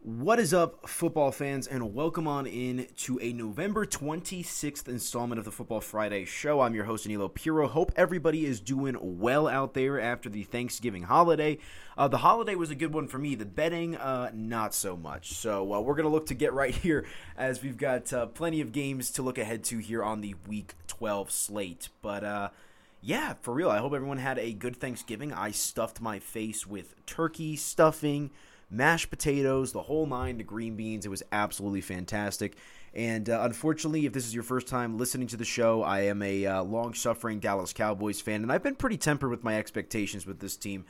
What is up, football fans, and welcome on in to a November 26th installment of the Football Friday show. I'm your host, Danilo Piro. Hope everybody is doing well out there after the Thanksgiving holiday. Uh, the holiday was a good one for me. The betting, uh, not so much. So uh, we're going to look to get right here as we've got uh, plenty of games to look ahead to here on the Week 12 slate. But, uh, yeah, for real. I hope everyone had a good Thanksgiving. I stuffed my face with turkey stuffing, mashed potatoes, the whole nine, the green beans. It was absolutely fantastic. And uh, unfortunately, if this is your first time listening to the show, I am a uh, long suffering Dallas Cowboys fan, and I've been pretty tempered with my expectations with this team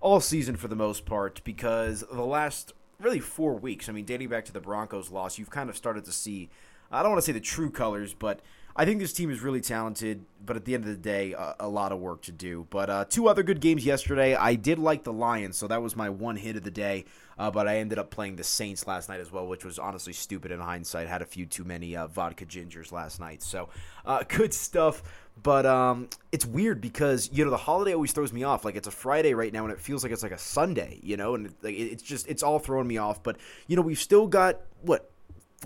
all season for the most part because the last really four weeks, I mean, dating back to the Broncos loss, you've kind of started to see, I don't want to say the true colors, but I think this team is really talented, but at the end of the day, a lot of work to do. But uh, two other good games yesterday. I did like the Lions, so that was my one hit of the day. Uh, but I ended up playing the Saints last night as well, which was honestly stupid in hindsight. Had a few too many uh, vodka gingers last night, so uh, good stuff. But um, it's weird because you know the holiday always throws me off. Like it's a Friday right now, and it feels like it's like a Sunday, you know, and it, like, it's just it's all throwing me off. But you know we've still got what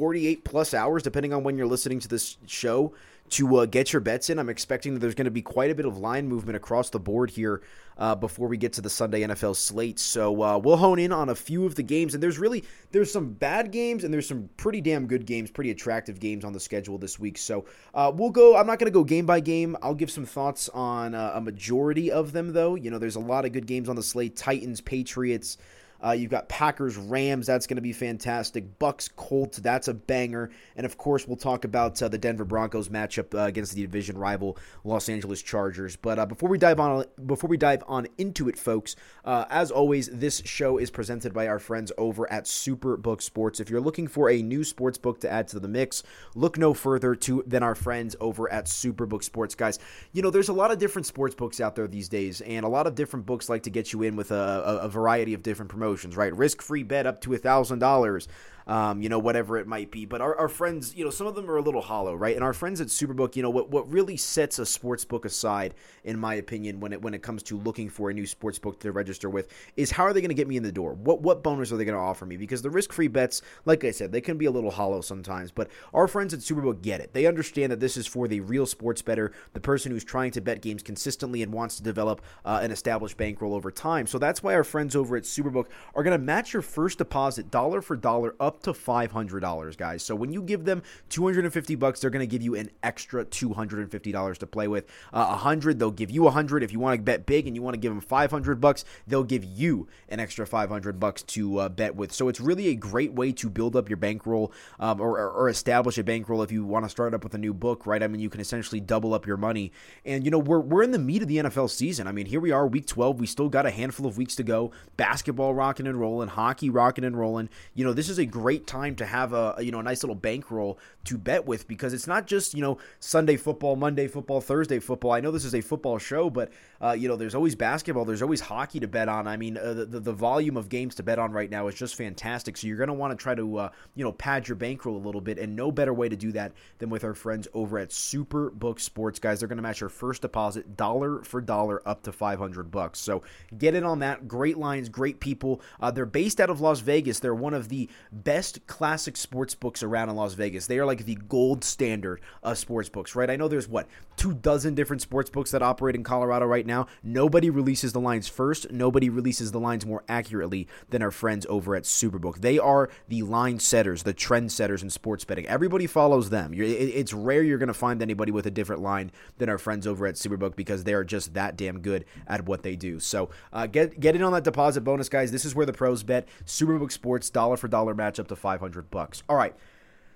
48 plus hours, depending on when you're listening to this show, to uh, get your bets in. I'm expecting that there's going to be quite a bit of line movement across the board here uh, before we get to the Sunday NFL slate. So uh, we'll hone in on a few of the games, and there's really there's some bad games and there's some pretty damn good games, pretty attractive games on the schedule this week. So uh, we'll go. I'm not going to go game by game. I'll give some thoughts on uh, a majority of them, though. You know, there's a lot of good games on the slate: Titans, Patriots. Uh, you've got Packers, Rams. That's going to be fantastic. Bucks, Colts. That's a banger. And of course, we'll talk about uh, the Denver Broncos matchup uh, against the division rival Los Angeles Chargers. But uh, before we dive on, before we dive on into it, folks, uh, as always, this show is presented by our friends over at Superbook Sports. If you're looking for a new sports book to add to the mix, look no further to than our friends over at Superbook Sports, guys. You know, there's a lot of different sports books out there these days, and a lot of different books like to get you in with a, a, variety of different promotions promotions, right? Risk free bet up to a thousand dollars um, you know, whatever it might be. But our, our friends, you know, some of them are a little hollow, right? And our friends at Superbook, you know, what, what really sets a sports book aside, in my opinion, when it when it comes to looking for a new sports book to register with, is how are they going to get me in the door? What what bonus are they going to offer me? Because the risk free bets, like I said, they can be a little hollow sometimes. But our friends at Superbook get it. They understand that this is for the real sports bettor, the person who's trying to bet games consistently and wants to develop uh, an established bankroll over time. So that's why our friends over at Superbook are going to match your first deposit dollar for dollar up to $500, guys. So when you give them 250 bucks, they're going to give you an extra $250 to play with. Uh, 100, they'll give you 100. If you want to bet big and you want to give them 500 bucks, they'll give you an extra 500 bucks to uh, bet with. So it's really a great way to build up your bankroll um, or, or, or establish a bankroll if you want to start up with a new book, right? I mean, you can essentially double up your money. And you know, we're we're in the meat of the NFL season. I mean, here we are, week 12. We still got a handful of weeks to go. Basketball rocking and rolling, hockey rocking and rolling. You know, this is a great time time to have a you know a nice little bankroll to bet with because it's not just you know Sunday football, Monday football, Thursday football. I know this is a football show, but uh, you know there's always basketball, there's always hockey to bet on. I mean uh, the, the volume of games to bet on right now is just fantastic. So you're going to want to try to uh, you know pad your bankroll a little bit, and no better way to do that than with our friends over at Superbook Sports, guys. They're going to match your first deposit dollar for dollar up to 500 bucks. So get in on that. Great lines, great people. Uh, they're based out of Las Vegas. They're one of the best classic sports books around in Las Vegas. They are like the gold standard of sports books, right? I know there's what two dozen different sports books that operate in Colorado right now. Nobody releases the lines first. Nobody releases the lines more accurately than our friends over at Superbook. They are the line setters, the trend setters in sports betting. Everybody follows them. it's rare you're going to find anybody with a different line than our friends over at Superbook because they are just that damn good at what they do. So uh, get get in on that deposit bonus, guys. This is where the pros bet. Superbook Sports dollar for dollar match up to 500 bucks. All right.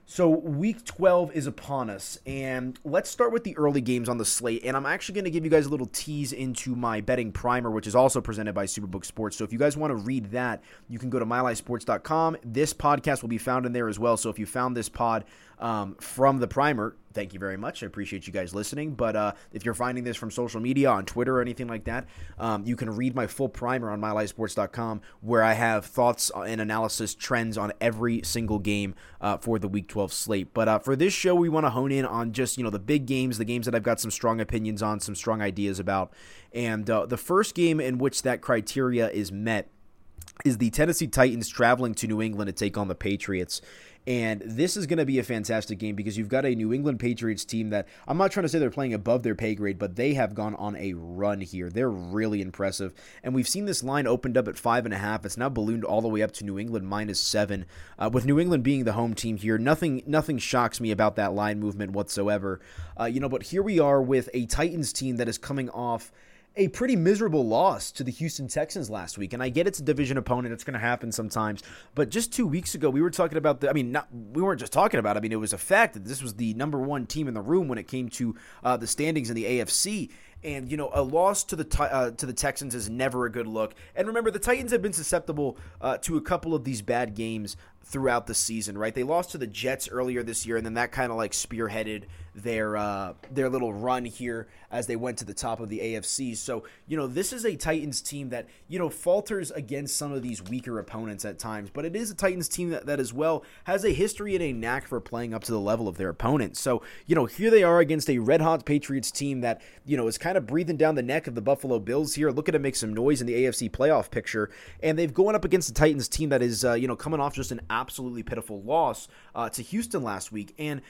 So week 12 is upon us, and let's start with the early games on the slate. And I'm actually going to give you guys a little tease into my betting primer, which is also presented by Superbook Sports. So if you guys want to read that, you can go to mylifesports.com. This podcast will be found in there as well. So if you found this pod um, from the primer, thank you very much. I appreciate you guys listening. But uh, if you're finding this from social media, on Twitter or anything like that, um, you can read my full primer on MyLifeSports.com, where I have thoughts and analysis trends on every single game uh, for the Week 12 slate. But uh, for this show, we want to hone in on just you know the big games, the games that I've got some strong opinions on, some strong ideas about, and uh, the first game in which that criteria is met is the Tennessee Titans traveling to New England to take on the Patriots. And this is going to be a fantastic game because you've got a New England Patriots team that I'm not trying to say they're playing above their pay grade, but they have gone on a run here. They're really impressive. And we've seen this line opened up at five and a half. It's now ballooned all the way up to New England minus seven. Uh, with New England being the home team here, nothing nothing shocks me about that line movement whatsoever. Uh, you know, but here we are with a Titans team that is coming off a pretty miserable loss to the Houston Texans last week. And I get it's a division opponent; it's going to happen sometimes. But just two weeks ago, we were talking about the. I mean, not we weren't just talking about. It, I mean, it was a fact that this was the number one team in the room when it came to uh, the standings in the AFC. And you know, a loss to the uh, to the Texans is never a good look. And remember, the Titans have been susceptible uh, to a couple of these bad games throughout the season, right? They lost to the Jets earlier this year, and then that kind of like spearheaded their uh, their little run here as they went to the top of the AFC. So you know this is a Titans team that you know falters against some of these weaker opponents at times, but it is a Titans team that, that as well has a history and a knack for playing up to the level of their opponents. So you know here they are against a red hot Patriots team that you know is kind of breathing down the neck of the Buffalo Bills here, looking to make some noise in the AFC playoff picture, and they've going up against the Titans team that is uh, you know coming off just an absolutely pitiful loss uh, to Houston last week. And,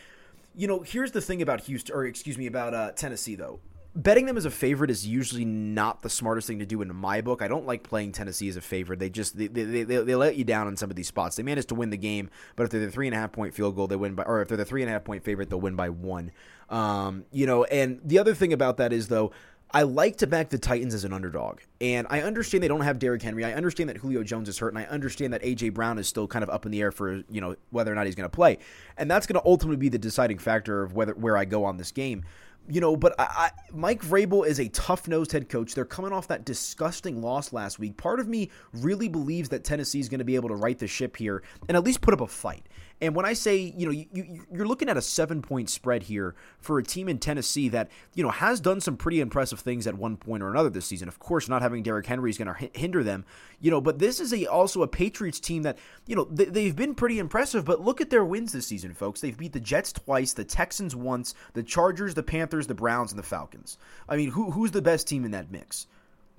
you know, here's the thing about Houston, or excuse me, about uh, Tennessee, though. Betting them as a favorite is usually not the smartest thing to do in my book. I don't like playing Tennessee as a favorite. They just they, they, they, they let you down in some of these spots. They managed to win the game, but if they're the three and a half point field goal, they win by, or if they're the three and a half point favorite, they'll win by one. Um, you know, and the other thing about that is though, I like to back the Titans as an underdog. And I understand they don't have Derrick Henry. I understand that Julio Jones is hurt. And I understand that A.J. Brown is still kind of up in the air for, you know, whether or not he's going to play. And that's going to ultimately be the deciding factor of whether where I go on this game you know, but I, I, Mike Vrabel is a tough nosed head coach. They're coming off that disgusting loss last week. Part of me really believes that Tennessee is going to be able to right the ship here and at least put up a fight. And when I say, you know, you, you're looking at a seven point spread here for a team in Tennessee that, you know, has done some pretty impressive things at one point or another this season. Of course, not having Derrick Henry is going to hinder them, you know, but this is a also a Patriots team that, you know, they, they've been pretty impressive. But look at their wins this season, folks. They've beat the Jets twice, the Texans once, the Chargers, the Panthers, the Browns, and the Falcons. I mean, who, who's the best team in that mix?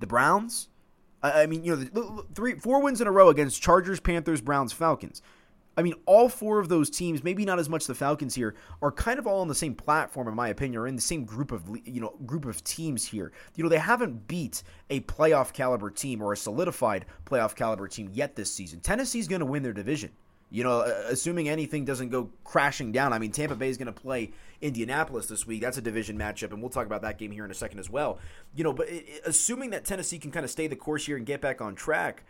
The Browns? I mean, you know, three, four wins in a row against Chargers, Panthers, Browns, Falcons. I mean, all four of those teams, maybe not as much the Falcons here, are kind of all on the same platform, in my opinion, or in the same group of you know group of teams here. You know, they haven't beat a playoff caliber team or a solidified playoff caliber team yet this season. Tennessee's going to win their division. You know, assuming anything doesn't go crashing down. I mean, Tampa Bay is going to play Indianapolis this week. That's a division matchup, and we'll talk about that game here in a second as well. You know, but it, assuming that Tennessee can kind of stay the course here and get back on track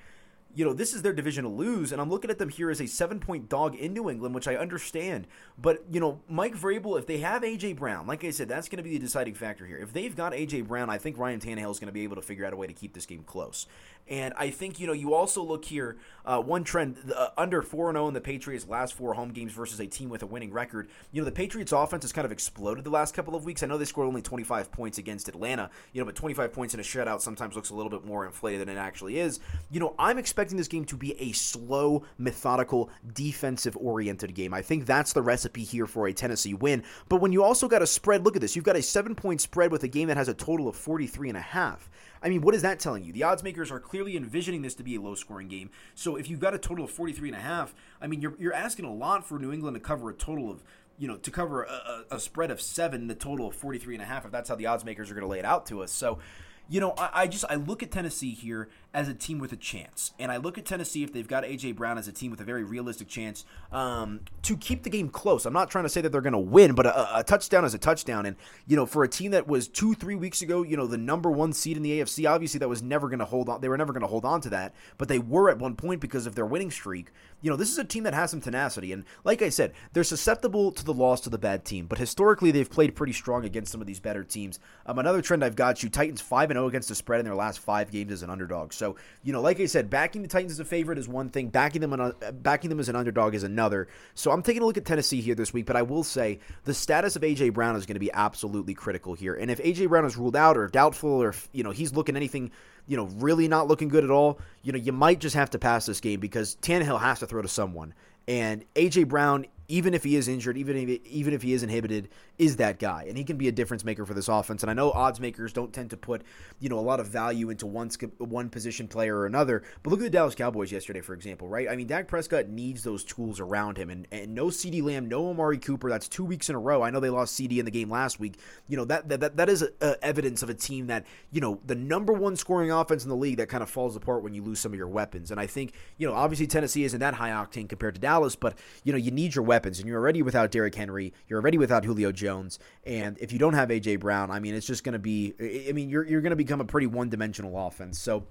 you know, this is their division to lose, and I'm looking at them here as a seven point dog in New England, which I understand. But, you know, Mike Vrabel, if they have A.J. Brown, like I said, that's going to be the deciding factor here. If they've got A.J. Brown, I think Ryan Tannehill is going to be able to figure out a way to keep this game close. And I think, you know, you also look here, uh, one trend uh, under 4 0 in the Patriots' last four home games versus a team with a winning record. You know, the Patriots' offense has kind of exploded the last couple of weeks. I know they scored only 25 points against Atlanta, you know, but 25 points in a shutout sometimes looks a little bit more inflated than it actually is. You know, I'm expecting this game to be a slow, methodical, defensive oriented game. I think that's the recipe here for a Tennessee win. But when you also got a spread, look at this. You've got a seven point spread with a game that has a total of 43 and a half. I mean, what is that telling you? The odds makers are clearly envisioning this to be a low scoring game. So if you've got a total of 43 and a half, I mean, you're, you're asking a lot for New England to cover a total of you know, to cover a, a, spread of seven, the total of 43 and a half, if that's how the odds makers are going to lay it out to us. So, you know, I, I, just I look at Tennessee here as a team with a chance, and I look at Tennessee if they've got AJ Brown as a team with a very realistic chance um, to keep the game close. I'm not trying to say that they're going to win, but a, a, touchdown is a touchdown, and you know, for a team that was two three weeks ago, you know, the number one seed in the AFC, obviously that was never going to hold on. They were never going to hold on to that, but they were at one point because of their winning streak. You know, this is a team that has some tenacity, and like I said, they're susceptible to the loss to the bad team, but historically they've played pretty strong against some of these better teams. Um, another trend I've got you: Titans five 0 against the spread in their last five games as an underdog. So, you know, like I said, backing the Titans as a favorite is one thing, backing them, an, backing them as an underdog is another. So I'm taking a look at Tennessee here this week, but I will say the status of A.J. Brown is going to be absolutely critical here. And if A.J. Brown is ruled out or doubtful or, if, you know, he's looking anything you know, really not looking good at all, you know, you might just have to pass this game because Tannehill has to throw to someone. And AJ Brown even if he is injured, even if even if he is inhibited, is that guy, and he can be a difference maker for this offense. And I know odds makers don't tend to put you know a lot of value into one one position player or another, but look at the Dallas Cowboys yesterday, for example, right? I mean, Dak Prescott needs those tools around him, and, and no CeeDee Lamb, no Amari Cooper. That's two weeks in a row. I know they lost CeeDee in the game last week. You know that that that is a, a evidence of a team that you know the number one scoring offense in the league that kind of falls apart when you lose some of your weapons. And I think you know obviously Tennessee isn't that high octane compared to Dallas, but you know you need your weapons, and you're already without Derrick Henry. You're already without Julio Jones, and if you don't have AJ Brown, I mean, it's just going to be. I mean, you're you're going to become a pretty one dimensional offense. So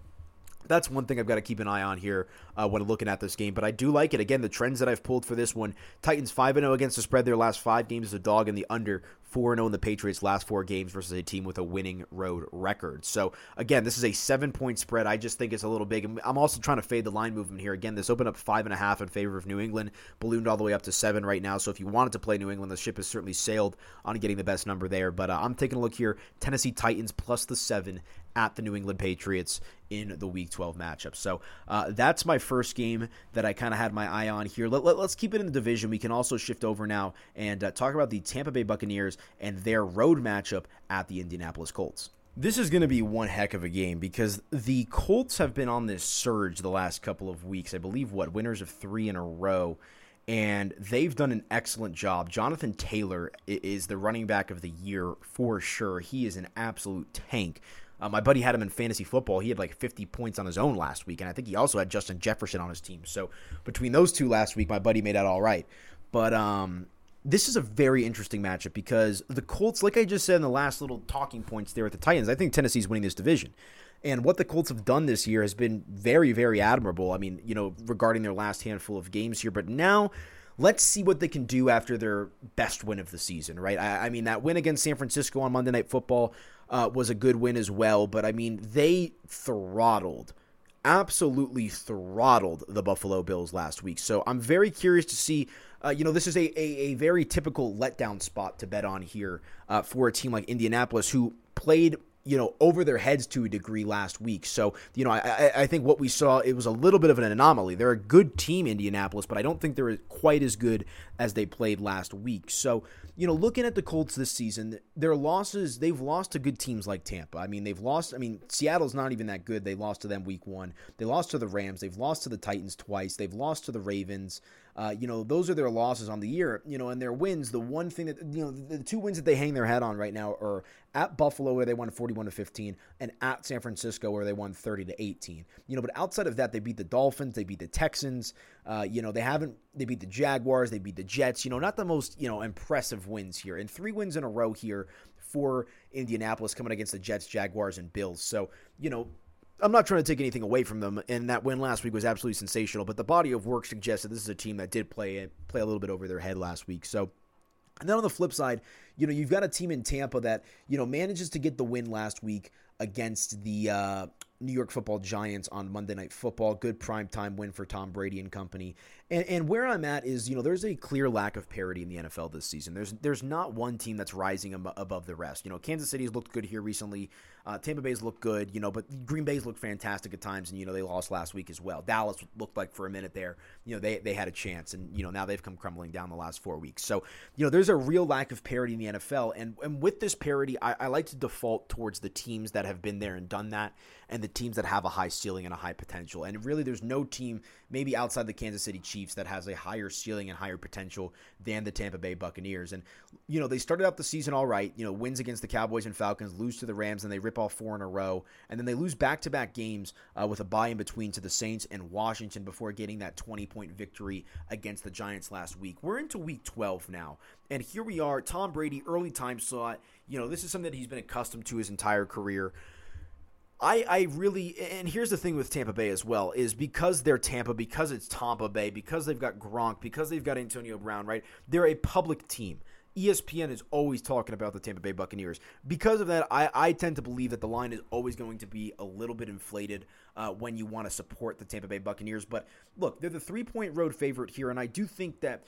that's one thing I've got to keep an eye on here uh, when looking at this game. But I do like it. Again, the trends that I've pulled for this one Titans 5 0 against the spread their last five games as a dog, and the under 4 0 in the Patriots' last four games versus a team with a winning road record. So, again, this is a seven point spread. I just think it's a little big. I'm also trying to fade the line movement here. Again, this opened up 5.5 in favor of New England, ballooned all the way up to 7 right now. So, if you wanted to play New England, the ship has certainly sailed on getting the best number there. But uh, I'm taking a look here Tennessee Titans plus the 7 at the New England Patriots in the Week 12 matchup. So uh, that's my first game that I kind of had my eye on here. Let, us let, keep it in the division. We can also shift over now and uh, talk about the Tampa Bay Buccaneers and their road matchup at the Indianapolis Colts. This is going to be one heck of a game because the Colts have been on this surge the last couple of weeks. I believe what winners of three in a row and they've done an excellent job. Jonathan Taylor is the running back of the year for sure. He is an absolute tank. Uh, my buddy had him in fantasy football. He had like 50 points on his own last week, and I think he also had Justin Jefferson on his team. So between those two last week, my buddy made out all right. But um, this is a very interesting matchup because the Colts, like I just said in the last little talking points there at the Titans, I think Tennessee's winning this division. And what the Colts have done this year has been very, very admirable. I mean, you know, regarding their last handful of games here, but now let's see what they can do after their best win of the season, right? I, I mean, that win against San Francisco on Monday Night Football uh, was a good win as well. But I mean, they throttled, absolutely throttled the Buffalo Bills last week. So I'm very curious to see. Uh, you know, this is a, a, a, very typical letdown spot to bet on here uh, for a team like Indianapolis, who played you know, over their heads to a degree last week. So, you know, I, I think what we saw, it was a little bit of an anomaly. They're a good team, Indianapolis, but I don't think they're quite as good as they played last week. So, you know, looking at the Colts this season, their losses, they've lost to good teams like Tampa. I mean, they've lost, I mean, Seattle's not even that good. They lost to them week one. They lost to the Rams. They've lost to the Titans twice. They've lost to the Ravens. Uh, you know, those are their losses on the year. You know, and their wins. The one thing that you know, the, the two wins that they hang their head on right now are at Buffalo where they won 41 to 15, and at San Francisco where they won 30 to 18. You know, but outside of that, they beat the Dolphins, they beat the Texans. Uh, you know, they haven't. They beat the Jaguars, they beat the Jets. You know, not the most you know impressive wins here, and three wins in a row here for Indianapolis coming against the Jets, Jaguars, and Bills. So you know, I'm not trying to take anything away from them, and that win last week was absolutely sensational. But the body of work suggests that this is a team that did play play a little bit over their head last week. So, and then on the flip side, you know, you've got a team in Tampa that you know manages to get the win last week against the uh, New York Football Giants on Monday Night Football. Good primetime win for Tom Brady and company. And, and where I'm at is, you know, there's a clear lack of parity in the NFL this season. There's there's not one team that's rising above the rest. You know, Kansas City's looked good here recently. Uh, Tampa Bay's looked good, you know, but Green Bay's looked fantastic at times, and you know they lost last week as well. Dallas looked like for a minute there, you know, they they had a chance, and you know now they've come crumbling down the last four weeks. So you know there's a real lack of parity in the NFL, and and with this parity, I, I like to default towards the teams that have been there and done that, and the teams that have a high ceiling and a high potential. And really, there's no team maybe outside the Kansas City Chiefs that has a higher ceiling and higher potential than the Tampa Bay Buccaneers. And, you know, they started out the season all right, you know, wins against the Cowboys and Falcons, lose to the Rams, and they rip off four in a row. And then they lose back to back games uh, with a bye in between to the Saints and Washington before getting that 20 point victory against the Giants last week. We're into week 12 now. And here we are, Tom Brady, early time slot. You know, this is something that he's been accustomed to his entire career. I, I really and here's the thing with Tampa Bay as well is because they're Tampa because it's Tampa Bay because they've got Gronk because they've got Antonio Brown right they're a public team ESPN is always talking about the Tampa Bay Buccaneers. Because of that, I, I tend to believe that the line is always going to be a little bit inflated uh, when you want to support the Tampa Bay Buccaneers. But look, they're the three point road favorite here, and I do think that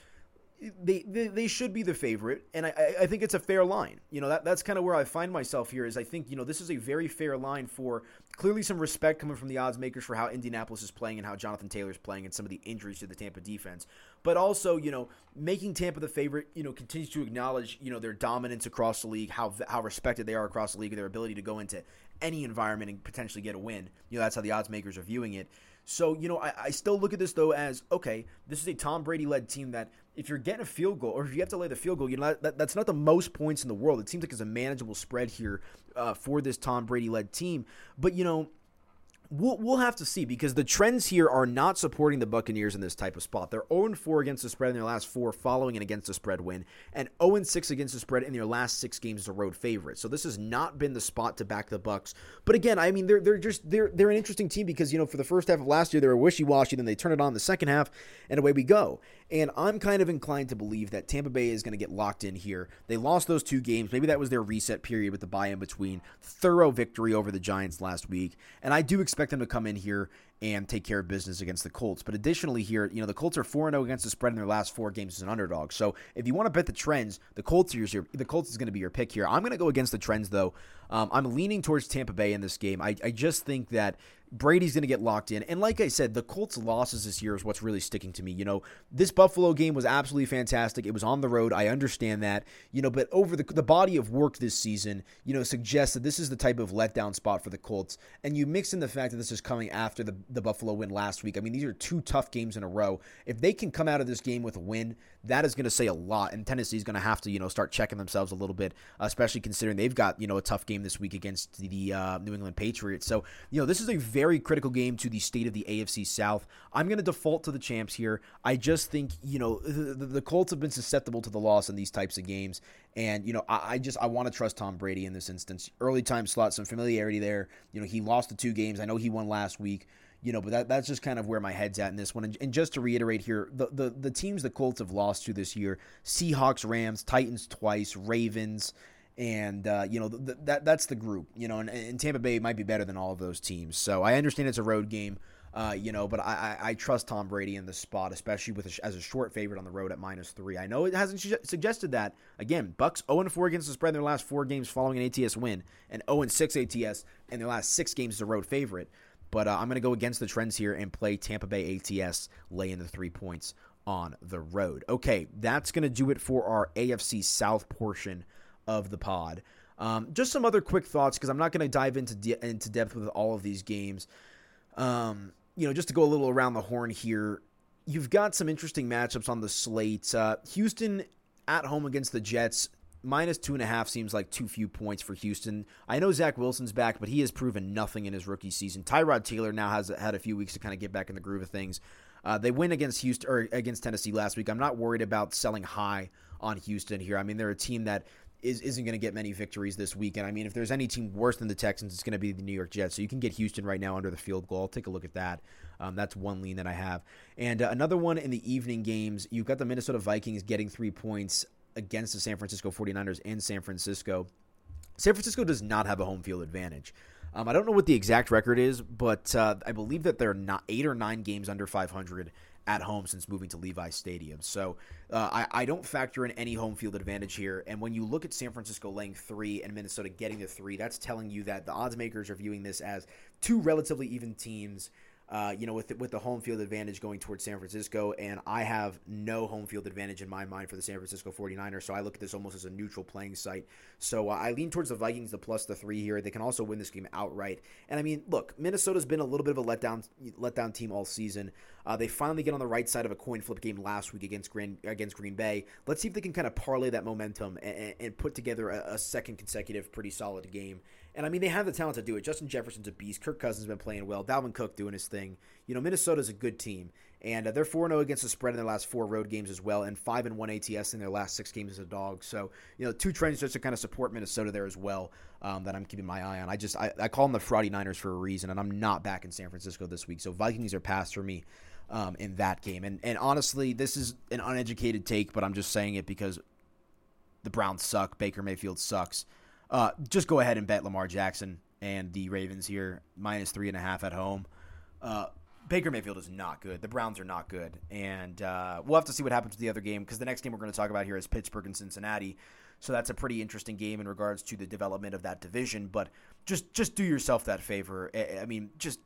they, they, should be the favorite, and I, I think it's a fair line. You know that that's kind of where I find myself here. Is I think you know this is a very fair line for clearly some respect coming from the odds makers for how Indianapolis is playing and how Jonathan Taylor is playing and some of the injuries to the Tampa defense, but also you know making Tampa the favorite. You know continues to acknowledge you know their dominance across the league, how how respected they are across the league, their ability to go into any environment and potentially get a win. You know that's how the odds makers are viewing it. So, you know, I, I, still look at this though as okay, this is a Tom Brady led team that if you're getting a field goal or if you have to lay the field goal, you know, that, that's not the most points in the world. It seems like it's a manageable spread here uh, for this Tom Brady led team. But, you know, We'll, we'll have to see because the trends here are not supporting the Buccaneers in this type of spot. They're 0 4 against the spread in their last four, following an against the spread win, and 0 6 against the spread in their last six games as a road favorite. So this has not been the spot to back the Bucks. But again, I mean they're they're just they're they're an interesting team because you know for the first half of last year they were wishy washy, then they turn it on the second half, and away we go. And I'm kind of inclined to believe that Tampa Bay is going to get locked in here. They lost those two games. Maybe that was their reset period with the bye in between. Thorough victory over the Giants last week, and I do expect them to come in here and take care of business against the Colts. But additionally, here, you know, the Colts are 4 0 against the spread in their last four games as an underdog. So if you want to bet the trends, the Colts, are your, the Colts is going to be your pick here. I'm going to go against the trends, though. Um, I'm leaning towards Tampa Bay in this game. I, I just think that Brady's going to get locked in. And like I said, the Colts' losses this year is what's really sticking to me. You know, this Buffalo game was absolutely fantastic. It was on the road. I understand that. You know, but over the, the body of work this season, you know, suggests that this is the type of letdown spot for the Colts. And you mix in the fact that this is coming after the, the Buffalo win last week. I mean, these are two tough games in a row. If they can come out of this game with a win, that is going to say a lot. And Tennessee's going to have to, you know, start checking themselves a little bit, especially considering they've got, you know, a tough game this week against the uh, New England Patriots. So, you know, this is a very critical game to the state of the AFC South. I'm going to default to the champs here. I just think, you know, the, the Colts have been susceptible to the loss in these types of games. And, you know, I, I just, I want to trust Tom Brady in this instance. Early time slot, some familiarity there. You know, he lost the two games. I know he won last week you know, but that, that's just kind of where my head's at in this one. And, and, just to reiterate here, the, the the teams the Colts have lost to this year: Seahawks, Rams, Titans twice, Ravens, and uh, you know the, that that's the group. You know, and, and, Tampa Bay might be better than all of those teams. So I understand it's a road game. Uh, you know, but I, I, I, trust Tom Brady in this spot, especially with a, as a short favorite on the road at minus three. I know it hasn't su- suggested that. Again, Bucks 0 4 against the spread in their last four games following an ATS win, and 0 6 ATS in their last six games as a road favorite. But uh, I'm going to go against the trends here and play Tampa Bay ATS, lay in the three points on the road. Okay, that's going to do it for our AFC South portion of the pod. Um, just some other quick thoughts because I'm not going to dive into de- into depth with all of these games. Um, you know, just to go a little around the horn here, you've got some interesting matchups on the slate. Uh, Houston at home against the Jets minus two and a half seems like too few points for Houston. I know Zach Wilson's back, but he has proven nothing in his rookie season. Tyrod Taylor now has had a few weeks to kind of get back in the groove of things. Uh, they win against Houston or against Tennessee last week. I'm not worried about selling high on Houston here. I mean, they're a team that is, isn't going to get many victories this week. And I mean, if there's any team worse than the Texans, it's going to be the New York Jets. So you can get Houston right now under the field goal. I'll take a look at that. Um, that's one lean that I have. And uh, another one in the evening games, you've got the Minnesota Vikings getting three points against the San Francisco 49ers in San Francisco. San Francisco does not have a home field advantage. Um, I don't know what the exact record is, but uh, I believe that they're not eight or nine games under 500 at home since moving to Levi Stadium. So uh, I, I, don't factor in any home field advantage here. And when you look at San Francisco laying three and Minnesota getting the three, that's telling you that the odds makers are viewing this as two relatively even teams uh, you know, with with the home field advantage going towards San Francisco, and I have no home field advantage in my mind for the San Francisco 49ers, so I look at this almost as a neutral playing site. So uh, I lean towards the Vikings, the plus the three here. They can also win this game outright. And I mean, look, Minnesota's been a little bit of a letdown letdown team all season. Uh, they finally get on the right side of a coin flip game last week against Green, against Green Bay. Let's see if they can kind of parlay that momentum and, and put together a, a, second consecutive pretty solid game. And I mean, they have the talent to do it. Justin Jefferson's a beast. Kirk Cousins has been playing well. Dalvin Cook doing his thing. You know, Minnesota's a good team. And uh, they're 4 0 against the spread in their last four road games as well, and 5 and 1 ATS in their last six games as a dog. So, you know, two trends just to kind of support Minnesota there as well um, that I'm keeping my eye on. I just, I, I call them the Friday Niners for a reason, and I'm not back in San Francisco this week. So, Vikings are past for me um, in that game. And, and honestly, this is an uneducated take, but I'm just saying it because the Browns suck. Baker Mayfield sucks. Uh, just go ahead and bet Lamar Jackson and the Ravens here, minus three and a half at home. Uh, Baker Mayfield is not good. The Browns are not good, and uh, we'll have to see what happens with the other game because the next game we're going to talk about here is Pittsburgh and Cincinnati. So that's a pretty interesting game in regards to the development of that division. But just just do yourself that favor. I mean, just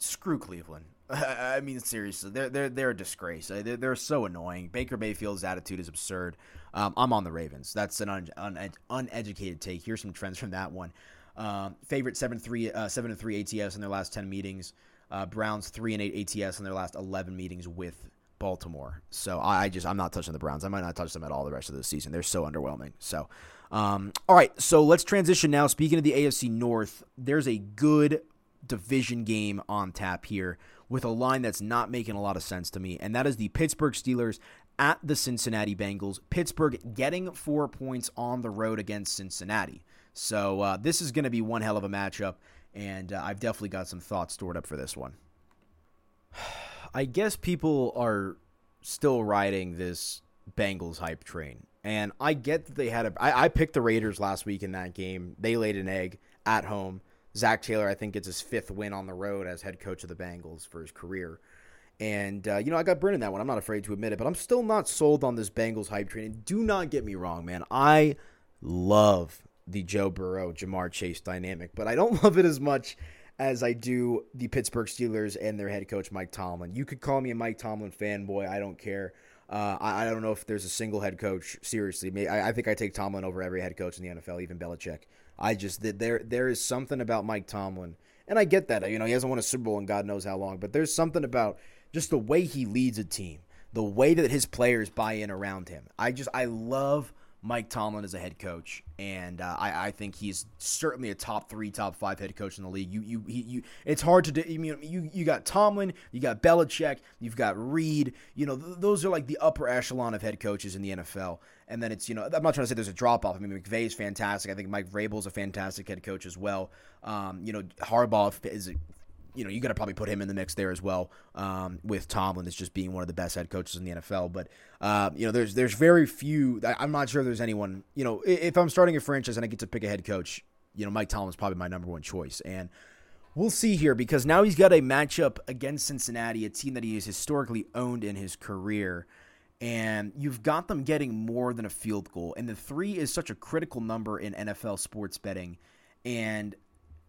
screw Cleveland. I mean, seriously, they're they're they're a disgrace. They're, they're so annoying. Baker Mayfield's attitude is absurd. Um, I'm on the Ravens. That's an un, un, uneducated take. Here's some trends from that one. Um, favorite seven three uh, seven and three ATS in their last ten meetings. Uh, Browns three and eight ATS in their last eleven meetings with Baltimore. So I, I, just I'm not touching the Browns. I might not touch them at all the rest of the season. They're so underwhelming. So, um, all right. So let's transition now. Speaking of the AFC North, there's a good division game on tap here with a line that's not making a lot of sense to me, and that is the Pittsburgh Steelers at the Cincinnati Bengals. Pittsburgh getting four points on the road against Cincinnati. So uh, this is going to be one hell of a matchup and uh, I've definitely got some thoughts stored up for this one. I guess people are still riding this Bengals hype train, and I get that they had a. I, I picked the Raiders last week in that game. They laid an egg at home. Zac Taylor, I think, gets his fifth win on the road as head coach of the Bengals for his career. And, uh, you know, I got burned in that one. I'm not afraid to admit it, but I'm still not sold on this Bengals hype train. And do not get me wrong, man. I love the Joe Burrow, Ja'Marr Chase dynamic, but I don't love it as much as I do the Pittsburgh Steelers and their head coach Mike Tomlin. You could call me a Mike Tomlin fanboy. I don't care. Uh, I, I, don't know if there's a single head coach. Seriously, I, I, think I take Tomlin over every head coach in the NFL, even Belichick. I just there there is something about Mike Tomlin, and I get that. You know, he hasn't won a Super Bowl in God knows how long, but there's something about just the way he leads a team, the way that his players buy in around him. I just I love Mike Tomlin as a head coach, and uh, I, I, think he's certainly a top three, top five head coach in the league. You, you, he, you. It's hard to. Do, you, mean, you, you got Tomlin, you got Belichick, you've got Reid. You know, th- those are like the upper echelon of head coaches in the NFL. And then it's, you know, I'm not trying to say there's a drop off. I mean, McVay's fantastic. I think Mike Vrabel's a fantastic head coach as well. Um, you know, Harbaugh is you know, you got to probably put him in the mix there as well. Um, with Tomlin as just being one of the best head coaches in the NFL, but uh, you know, there's there's very few. I'm not sure there's anyone. You know, if I'm starting a franchise and I get to pick a head coach, you know, Mike Tomlin's probably my number one choice, and we'll see here because now he's got a matchup against Cincinnati, a team that he has historically owned in his career. And you've got them getting more than a field goal. And the three is such a critical number in NFL sports betting. And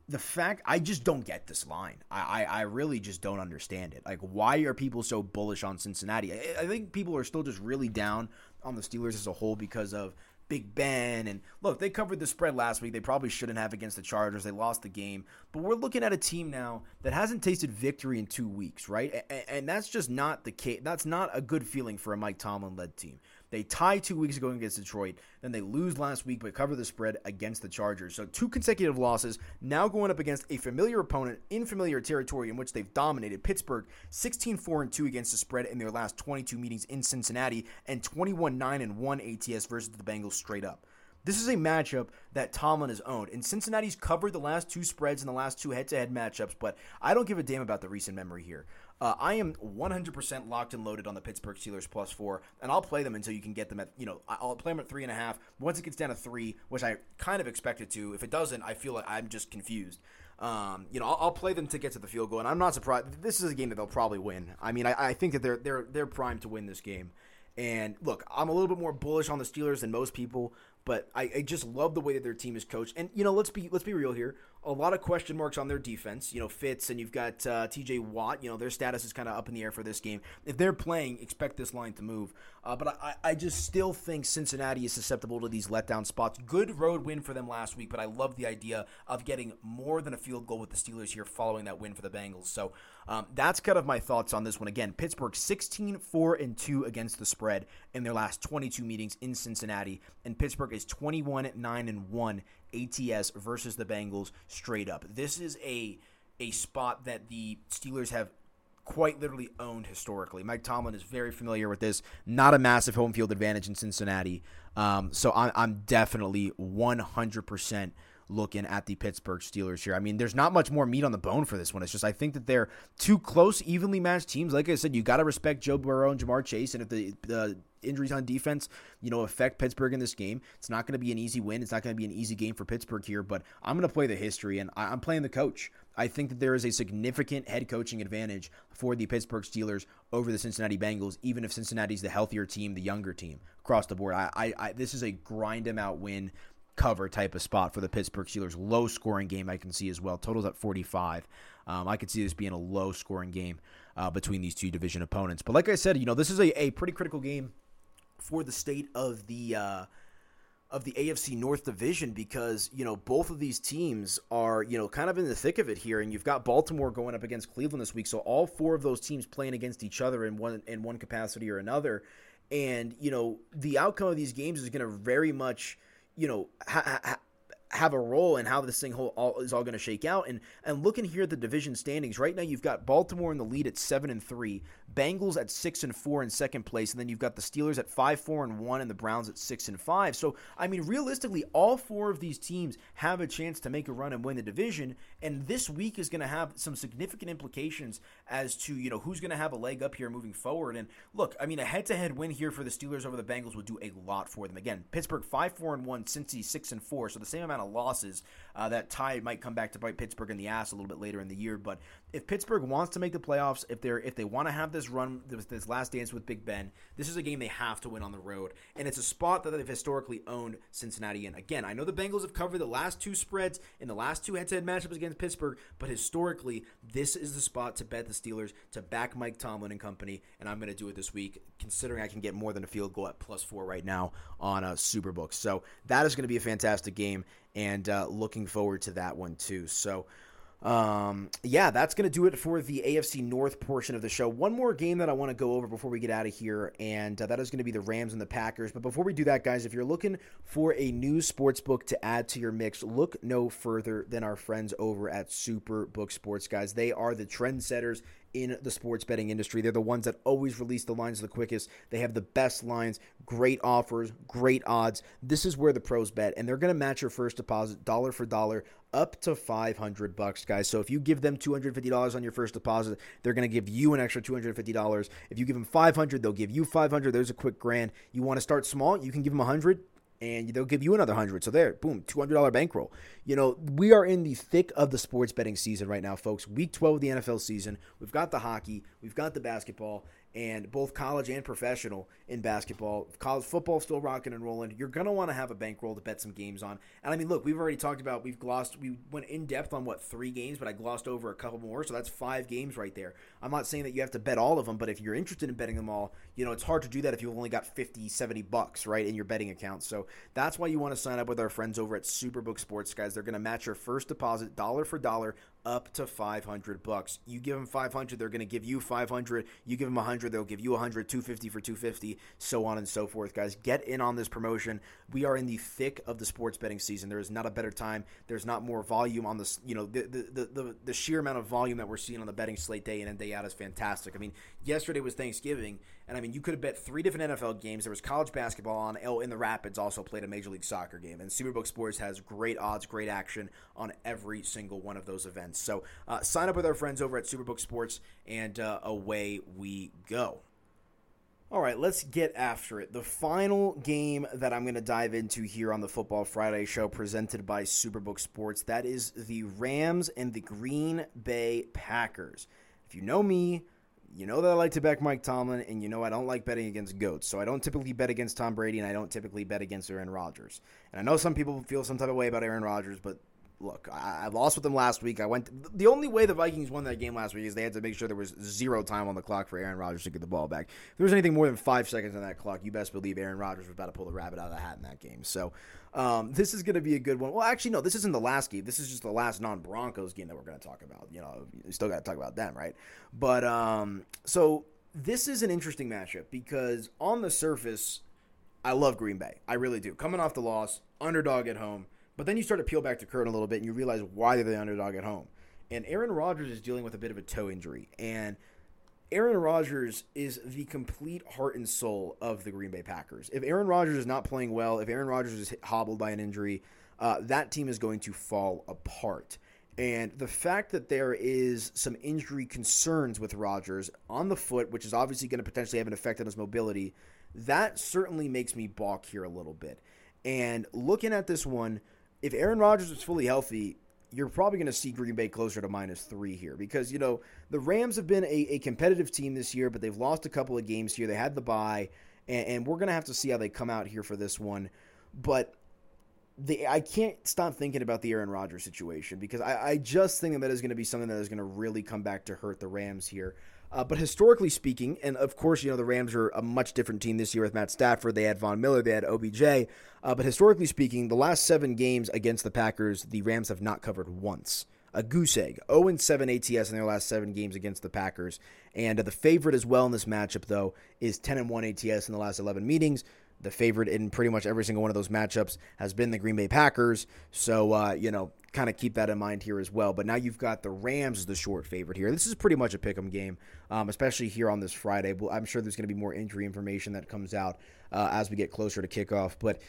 the fact I just don't get this line. I, I, I, really just don't understand it. Like, why are people so bullish on Cincinnati? I, I, think people are still just really down on the Steelers as a whole because of Big Ben. And look, they covered the spread last week. They probably shouldn't have against the Chargers. They lost the game. But we're looking at a team now that hasn't tasted victory in two weeks, right? And, and that's just not the case. That's not a good feeling for a Mike Tomlin led team. They tie two weeks ago against Detroit. Then they lose last week but cover the spread against the Chargers. So two consecutive losses. Now going up against a familiar opponent in familiar territory in which they've dominated. Pittsburgh 16 4 2 against the spread in their last 22 meetings in Cincinnati and 21 9 and 1 ATS versus the Bengals straight up. This is a matchup that Tomlin has owned. And Cincinnati's covered the last two spreads in the last two head to head matchups, but I don't give a damn about the recent memory here. Uh, I am 100% locked and loaded on the Pittsburgh Steelers plus four, and I'll play them until you can get them at, you know, I'll play them at three and a half. Once it gets down to three, which I kind of expect it to, if it doesn't, I feel like I'm just confused. Um, you know, I'll, I'll, play them to get to the field goal, and I'm not surprised. This is a game that they'll probably win. I mean, I, I think that they're they're they're primed to win this game. And look, I'm a little bit more bullish on the Steelers than most people, But I, I just love the way that their team is coached. And you know, let's be let's be real here. A lot of question marks on their defense. You know, Fitz and you've got uh, T.J. Watt. You know, their status is kind of up in the air for this game. If they're playing, expect this line to move. Uh, but I, I just still think Cincinnati is susceptible to these letdown spots. Good road win for them last week, but I love the idea of getting more than a field goal with the Steelers here following that win for the Bengals. So um, that's kind of my thoughts on this one. Again, Pittsburgh 16 4 and 2 against the spread in their last 22 meetings in Cincinnati, and Pittsburgh is 21 9 and 1 ATS versus the Bengals straight up. This is a a spot that the Steelers have quite literally owned historically. Mike Tomlin is very familiar with this. Not a massive home field advantage in Cincinnati. Um, so I'm, I'm definitely 100% looking at the Pittsburgh Steelers here. I mean, there's not much more meat on the bone for this one. It's just I think that they're two close, evenly matched teams. Like I said, you got to respect Joe Burrow and Ja'Marr Chase, and if the the injuries on defense, you know, affect Pittsburgh in this game, it's not going to be an easy win. It's not going to be an easy game for Pittsburgh here. But I'm going to play the history, and I'm playing the coach. I think that there is a significant head coaching advantage for the Pittsburgh Steelers over the Cincinnati Bengals, even if Cincinnati's the healthier team, the younger team across the board. I, I, I this is a grind them out win cover type of spot for the Pittsburgh Steelers. Low scoring game I can see as well. Totals at 45. Um, I could see this being a low scoring game uh, between these two division opponents. But like I said, you know, this is a, a pretty critical game for the state of the. Uh, of the AFC North division because, you know, both of these teams are, you know, kind of in the thick of it here and you've got Baltimore going up against Cleveland this week. So all four of those teams playing against each other in one in one capacity or another. And, you know, the outcome of these games is going to very much you know, ha- ha- have a role in how this thing whole, all, is all going to shake out. And and looking here at the division standings, right now you've got Baltimore in the lead at seven and three, Bengals at six and four in second place, and then you've got the Steelers at five, four, and one, and the Browns at six and five. So I mean, realistically, all four of these teams have a chance to make a run and win the division. And this week is going to have some significant implications as to you know who's going to have a leg up here moving forward. And look, I mean, a head-to-head win here for the Steelers over the Bengals would do a lot for them. Again, Pittsburgh five, four, and one, Cincy six and four, so the same amount of losses. Uh, that tie might come back to bite Pittsburgh in the ass a little bit later in the year, but if Pittsburgh wants to make the playoffs, if they're if they want to have this run, this, this last dance with Big Ben, this is a game they have to win on the road, and it's a spot that they've historically owned Cincinnati in. Again, I know the Bengals have covered the last two spreads in the last two head-to-head matchups against Pittsburgh, but historically, this is the spot to bet the Steelers to back Mike Tomlin and company, and I'm going to do it this week, considering I can get more than a field goal at plus four right now on a Superbook. So that is going to be a fantastic game, and uh, looking forward to that one too. So. Um, yeah, that's going to do it for the AFC North portion of the show. One more game that I want to go over before we get out of here, and uh, that is going to be the Rams and the Packers. But before we do that, guys, if you're looking for a new sports book to add to your mix, look no further than our friends over at Superbook Sports, guys. They are the trendsetters in the sports betting industry. They're the ones that always release the lines the quickest. They have the best lines, great offers, great odds. This is where the pros bet, and they're going to match your first deposit dollar for dollar up to 500 bucks, guys. So if you give them $250 on your first deposit, they're going to give you an extra $250. If you give them 500, they'll give you 500. There's a quick grand. You want to start small, you can give them 100 and they'll give you another hundred. So there, boom, two hundred dollar bankroll. You know, we are in the thick of the sports betting season right now, folks. Week twelve of the NFL season. We've got the hockey, we've got the basketball, and both college and professional in basketball. College football still rocking and rolling. You're gonna want to have a bankroll to bet some games on. And I mean, look, we've already talked about we've glossed we went in depth on what three games, but I glossed over a couple more, so that's five games right there. I'm not saying that you have to bet all of them, but if you're interested in betting them all, you know it's hard to do that if you've only got 50, 70 bucks right in your betting account. So that's why you want to sign up with our friends over at Superbook Sports, guys. They're gonna match your first deposit dollar for dollar up to 500 bucks. You give them 500, they're going to give you 500. You give them 100, they'll give you 100, 250 for 250, so on and so forth, guys. Get in on this promotion. We are in the thick of the sports betting season. There is not a better time. There's not more volume on this, you know, the the, the, the sheer amount of volume that we're seeing on the betting slate day in and day out is fantastic. I mean, yesterday was Thanksgiving, and I mean, you could have bet three different NFL games. There was college basketball on. Oh, in the Rapids also played a Major League Soccer game, and Superbook Sports has great odds, great action on every single one of those events. So uh, sign up with our friends over at Superbook Sports, and uh, away we go. All right, let's get after it. The final game that I'm going to dive into here on the Football Friday show presented by Superbook Sports, that is the Rams and the Green Bay Packers. If you know me, you know that I like to back Mike Tomlin, and you know I don't like betting against goats. So I don't typically bet against Tom Brady, and I don't typically bet against Aaron Rodgers. And I know some people feel some type of way about Aaron Rodgers, but look, I, lost with them last week. I went the only way the Vikings won that game last week is they had to make sure there was zero time on the clock for Aaron Rodgers to get the ball back. If there was anything more than five seconds on that clock, you best believe Aaron Rodgers was about to pull the rabbit out of the hat in that game. So um, this is going to be a good one. Well, actually, no, this isn't the last game. This is just the last non-Broncos game that we're going to talk about. You know, we still got to talk about them, right? But um, so this is an interesting matchup because on the surface, I love Green Bay. I really do. Coming off the loss, underdog at home, but then you start to peel back the curtain a little bit and you realize why they're the underdog at home. And Aaron Rodgers is dealing with a bit of a toe injury. And Aaron Rodgers is the complete heart and soul of the Green Bay Packers. If Aaron Rodgers is not playing well, if Aaron Rodgers is hobbled by an injury, uh, that team is going to fall apart. And the fact that there is some injury concerns with Rodgers on the foot, which is obviously going to potentially have an effect on his mobility, that certainly makes me balk here a little bit. And looking at this one, if Aaron Rodgers is fully healthy, you're probably going to see Green Bay closer to minus three here because, you know, the Rams have been a, a competitive team this year, but they've lost a couple of games here. They had the bye, and, and we're going to have to see how they come out here for this one. But the I can't stop thinking about the Aaron Rodgers situation because I, I just think that that is going to be something that is going to really come back to hurt the Rams here. Uh, but historically speaking, and of course, you know, the Rams are a much different team this year with Matt Stafford. They had Von Miller, they had OBJ. Uh, but historically speaking, the last seven games against the Packers, the Rams have not covered once. A goose egg. 0 7 ATS in their last seven games against the Packers. And uh, the favorite as well in this matchup, though, is 10 1 ATS in the last 11 meetings the favorite in pretty much every single one of those matchups has been the Green Bay Packers. So, uh, you know, kind of keep that in mind here as well. But now you've got the Rams as the short favorite here. This is pretty much a pick 'em game, um, especially here on this Friday. I'm sure there's going to be more injury information that comes out uh, as we get closer to kickoff. But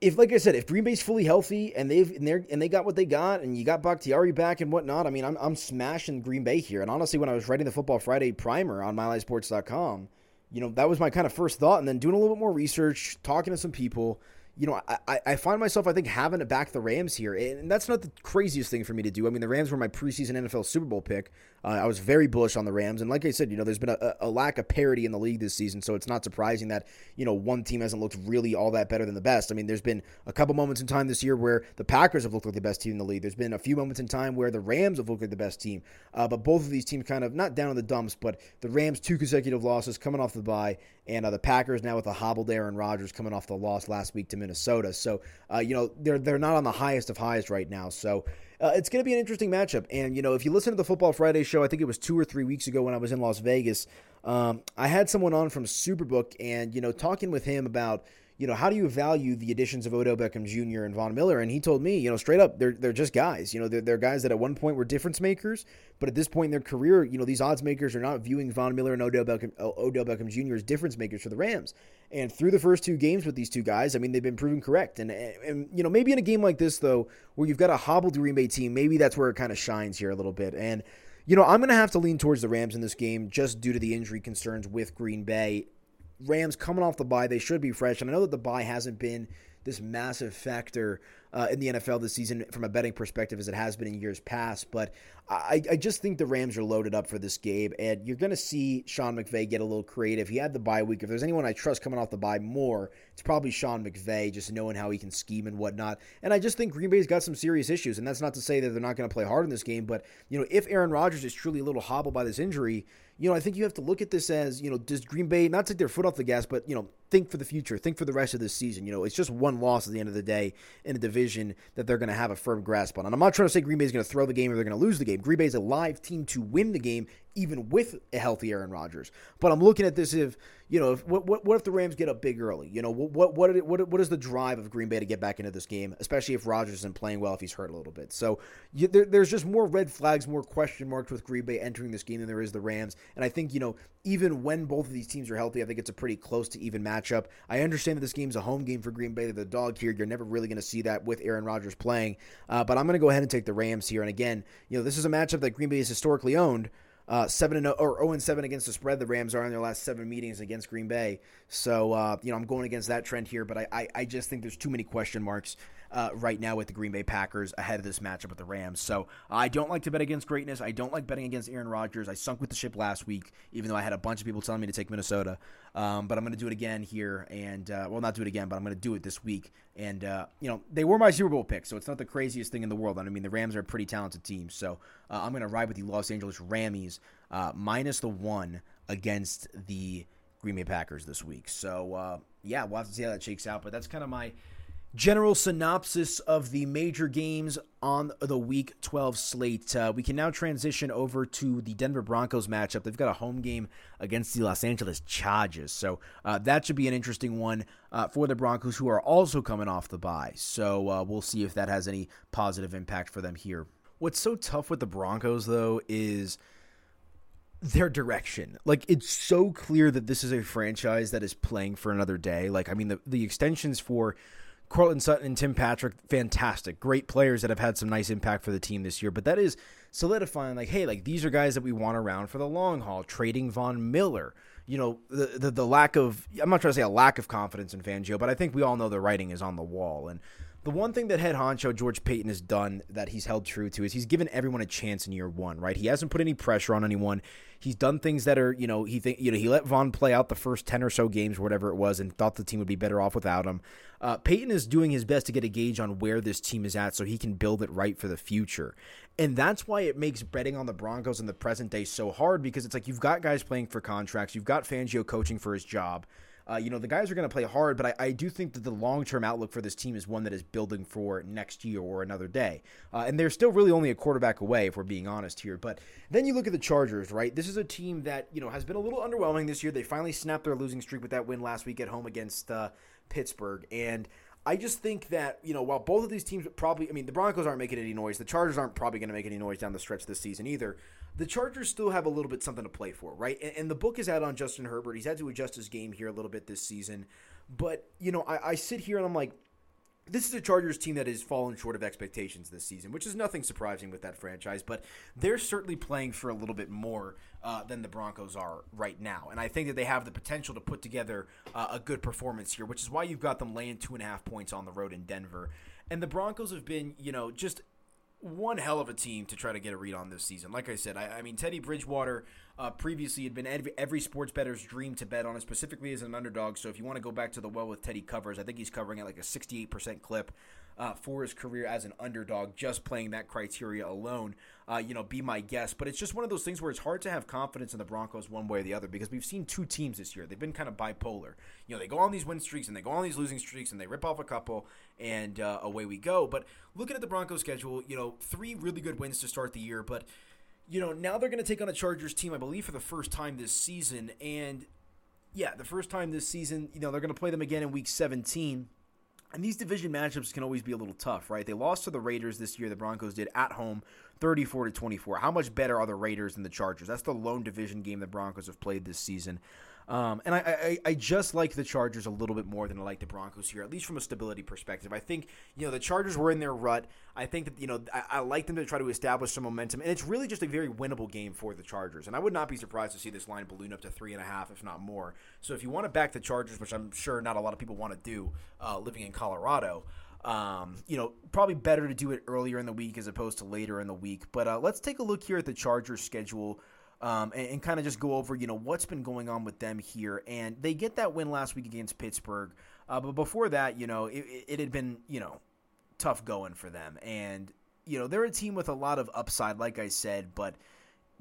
if, like I said, if Green Bay's fully healthy and they've and, they and they got what they got, and you got Bakhtiari back and whatnot, I mean, I'm I'm smashing Green Bay here. And honestly, when I was writing the Football Friday primer on MileHighSports.com – you know, that was my kind of first thought. And then doing a little bit more research, talking to some people, you know, I, I find myself, I think, having to back the Rams here. And that's not the craziest thing for me to do. I mean, the Rams were my preseason NFL Super Bowl pick. Uh, I was very bullish on the Rams. And like I said, you know, there's been a, a, lack of parity in the league this season. So it's not surprising that, you know, one team hasn't looked really all that better than the best. I mean, there's been a couple moments in time this year where the Packers have looked like the best team in the league. There's been a few moments in time where the Rams have looked like the best team. Uh, but both of these teams kind of not down in the dumps, but the Rams, two consecutive losses coming off the bye. And uh, the Packers now with a hobbled Aaron Rodgers coming off the loss last week to Minnesota. So, uh, you know, they're they're not on the highest of highs right now. So uh, it's going to be an interesting matchup. And you know, if you listen to the Football Friday show, I think it was two or three weeks ago when I was in Las Vegas. Um, I had someone on from Superbook, and you know, talking with him about you know, how do you value the additions of Odell Beckham Jr. and Von Miller? And he told me, you know, straight up, they're they're just guys. You know, they're, they're guys that at one point were difference makers, but at this point in their career, you know, these odds makers are not viewing Von Miller and Odell Beckham, Odell Beckham Jr. as difference makers for the Rams. And through the first two games with these two guys, I mean, they've been proven correct. And, and you know, maybe in a game like this, though, where you've got a hobbled Green Bay team, maybe that's where it kind of shines here a little bit. And, you know, I'm going to have to lean towards the Rams in this game just due to the injury concerns with Green Bay. Rams coming off the bye, they should be fresh. And I know that the bye hasn't been this massive factor uh, in the NFL this season from a betting perspective as it has been in years past. But I, I just think the Rams are loaded up for this game, and you're going to see Sean McVay get a little creative. He had the bye week. If there's anyone I trust coming off the bye more, it's probably Sean McVay, just knowing how he can scheme and whatnot. And I just think Green Bay's got some serious issues, and that's not to say that they're not going to play hard in this game. But you know, if Aaron Rodgers is truly a little hobbled by this injury, you know, I think you have to look at this as, you know, does Green Bay not take their foot off the gas, but, you know, think for the future, think for the rest of the season. You know, it's just one loss at the end of the day in a division that they're going to have a firm grasp on. And I'm not trying to say Green Bay is going to throw the game or they're going to lose the game. Green Bay is a live team to win the game, even with a healthy Aaron Rodgers. But I'm looking at this if you know, if, what, what, what if the Rams get up big early? You know, what what what, what what is the drive of Green Bay to get back into this game, especially if Rodgers isn't playing well if he's hurt a little bit. So you, there, there's just more red flags, more question marks with Green Bay entering this game than there is the Rams. And I think you know, even when both of these teams are healthy, I think it's a pretty close to even matchup. I understand that this game's a home game for Green Bay. The dog here. You're never really going to see that with Aaron Rodgers playing. Uh, but I'm going to go ahead and take the Rams here. And again, you know, this is a matchup that Green Bay has historically owned. Uh, seven and 0, or zero and seven against the spread. The Rams are in their last seven meetings against Green Bay. So uh, you know I'm going against that trend here, but I, I, I just think there's too many question marks uh, right now with the Green Bay Packers ahead of this matchup with the Rams. So I don't like to bet against greatness. I don't like betting against Aaron Rodgers. I sunk with the ship last week, even though I had a bunch of people telling me to take Minnesota. Um, but I'm going to do it again here, and uh, well, not do it again, but I'm going to do it this week. And uh, you know, they were my Super Bowl pick, so it's not the craziest thing in the world. I mean, the Rams are a pretty talented team, so uh, I'm going to ride with the Los Angeles Rammies uh, minus the one against the Green Bay Packers this week. So uh, yeah, we'll have to see how that shakes out. But that's kind of my general synopsis of the major games on the week 12 slate. Uh, we can now transition over to the Denver Broncos matchup. They've got a home game against the Los Angeles Chargers. So uh, that should be an interesting one uh, for the Broncos, who are also coming off the bye. So uh, we'll see if that has any positive impact for them here. What's so tough with the Broncos, though, is their direction. Like it's so clear that this is a franchise that is playing for another day. Like I mean the the extensions for Courtland Sutton and Tim Patrick, fantastic. Great players that have had some nice impact for the team this year. But that is solidifying, like, hey, like these are guys that we want around for the long haul. Trading Von Miller. You know, the, the, the lack of I'm not trying to say a lack of confidence in Fangio, but I think we all know the writing is on the wall. And the one thing that head honcho George Paton has done that he's held true to is he's given everyone a chance in year one, right? He hasn't put any pressure on anyone. He's done things that are, you know, he think, you know, he let Von play out the first ten or so games, whatever it was, and thought the team would be better off without him. Uh, Paton is doing his best to get a gauge on where this team is at, so he can build it right for the future. And that's why it makes betting on the Broncos in the present day so hard because it's like you've got guys playing for contracts, you've got Fangio coaching for his job. Uh, you know, the guys are going to play hard, but I, I do think that the long term outlook for this team is one that is building for next year or another day. Uh, and they're still really only a quarterback away, if we're being honest here. But then you look at the Chargers, right? This is a team that, you know, has been a little underwhelming this year. They finally snapped their losing streak with that win last week at home against uh, Pittsburgh. And I just think that, you know, while both of these teams probably, I mean, the Broncos aren't making any noise. The Chargers aren't probably going to make any noise down the stretch this season either the Chargers still have a little bit something to play for, right? And, and, the book is out on Justin Herbert. He's had to adjust his game here a little bit this season. But, you know, I, I sit here and I'm like, this is a Chargers team that has fallen short of expectations this season, which is nothing surprising with that franchise, but they're certainly playing for a little bit more uh, than the Broncos are right now. And I think that they have the potential to put together uh, a good performance here, which is why you've got them laying two and a half points on the road in Denver. And the Broncos have been, you know, just one hell of a team to try to get a read on this season. Like I said, I, I mean Teddy Bridgewater uh, previously had been every, every, sports bettor's dream to bet on specifically as an underdog. So if you want to go back to the well with Teddy covers, I think he's covering at like a 68% clip uh, for his career as an underdog, just playing that criteria alone. Uh, you know, be my guest. But it's just one of those things where it's hard to have confidence in the Broncos one way or the other because we've seen two teams this year. They've been kind of bipolar. You know, they go on these win streaks and they go on these losing streaks and they rip off a couple and uh, away we go. But looking at the Broncos schedule, you know, three really good wins to start the year, but you know, now they're going to take on a Chargers team, I believe, for the first time this season. And yeah, the first time this season, you know, they're going to play them again in week 17. And these division matchups can always be a little tough, right? They lost to the Raiders this year. The Broncos did at home, 34 to 24. How much better are the Raiders than the Chargers? That's the lone division game the Broncos have played this season. Um, and I, I, I, just like the Chargers a little bit more than I like the Broncos here, at least from a stability perspective. I think, you know, the Chargers were in their rut. I think that, you know, I, I like them to try to establish some momentum. And it's really just a very winnable game for the Chargers. And I would not be surprised to see this line balloon up to three and a half, if not more. So if you want to back the Chargers, which I'm sure not a lot of people want to do uh, living in Colorado, um, you know, probably better to do it earlier in the week as opposed to later in the week. But uh, let's take a look here at the Chargers schedule um, and, and kind of just go over, you know, what's been going on with them here. And they get that win last week against Pittsburgh. Uh, but before that, you know, it, it had been, you know, tough going for them. And, you know, they're a team with a lot of upside, like I said, but –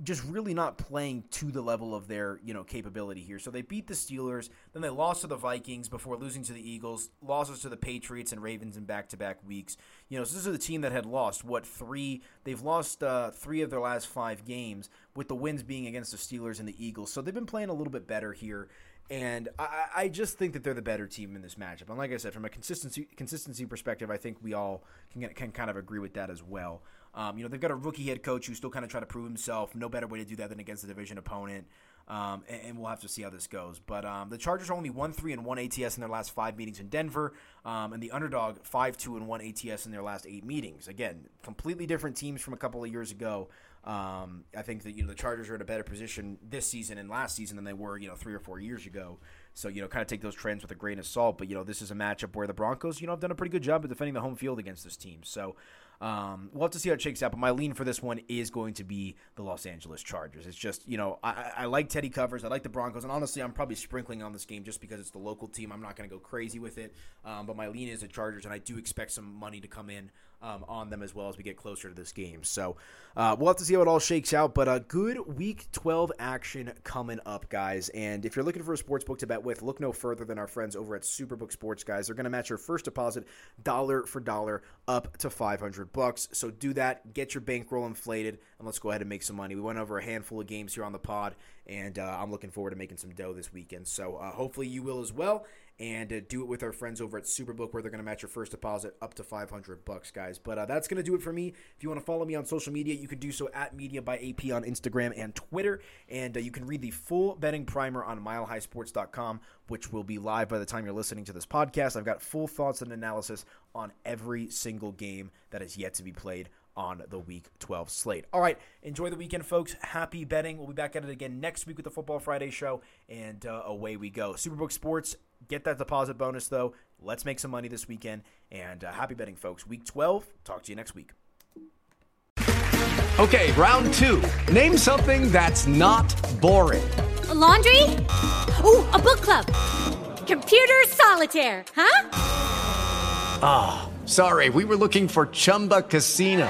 just really not playing to the level of their you know capability here. So they beat the Steelers, then they lost to the Vikings before losing to the Eagles, losses to the Patriots and Ravens in back-to-back weeks. You know, so this is a team that had lost what three? They've lost uh, three of their last five games, with the wins being against the Steelers and the Eagles. So they've been playing a little bit better here. And I, I, just think that they're the better team in this matchup. And like I said, from a consistency consistency perspective, I think we all can, can kind of agree with that as well. Um, you know, they've got a rookie head coach who's still kind of trying to prove himself. No better way to do that than against a division opponent. Um, and, and, we'll have to see how this goes. But um, the Chargers are only one three and one ATS in their last five meetings in Denver, um, and the underdog five two and one ATS in their last eight meetings. Again, completely different teams from a couple of years ago. Um, I think that you know the Chargers are in a better position this season and last season than they were you know three or four years ago. So, you know, kind of take those trends with a grain of salt. But, you know, this is a matchup where the Broncos, you know, have done a pretty good job of defending the home field against this team. So, um, we'll have to see how it shakes out, but my lean for this one is going to be the Los Angeles Chargers. It's just, you know, I, I like Teddy covers. I like the Broncos. And honestly, I'm probably sprinkling on this game just because it's the local team. I'm not going to go crazy with it. Um, but my lean is the Chargers, and I do expect some money to come in um, on them as well as we get closer to this game. So uh, we'll have to see how it all shakes out. But a good Week 12 action coming up, guys. And if you're looking for a sports book to bet with, look no further than our friends over at Superbook Sports, guys. They're going to match your first deposit dollar for dollar up to 500 bucks. So do that, get your bankroll inflated, and let's go ahead and make some money. We went over a handful of games here on the pod, and uh, I'm looking forward to making some dough this weekend. So uh, hopefully you will as well and uh, do it with our friends over at Superbook, where they're going to match your first deposit up to 500 bucks, guys. But uh, that's going to do it for me. If you want to follow me on social media, you can do so at Media by AP on Instagram and Twitter, and uh, you can read the full betting primer on MileHighSports.com, which will be live by the time you're listening to this podcast. I've got full thoughts and analysis on every single game that is yet to be played on the Week 12 slate. All right, enjoy the weekend, folks. Happy betting. We'll be back at it again next week with the Football Friday show, and uh, away we go. Superbook Sports, get that deposit bonus, though. Let's make some money this weekend, and uh, happy betting, folks. Week 12, talk to you next week. Okay, round two. Name something that's not boring. A laundry? Ooh, a book club. Computer solitaire, huh? Ah, oh, sorry, we were looking for Chumba Casino.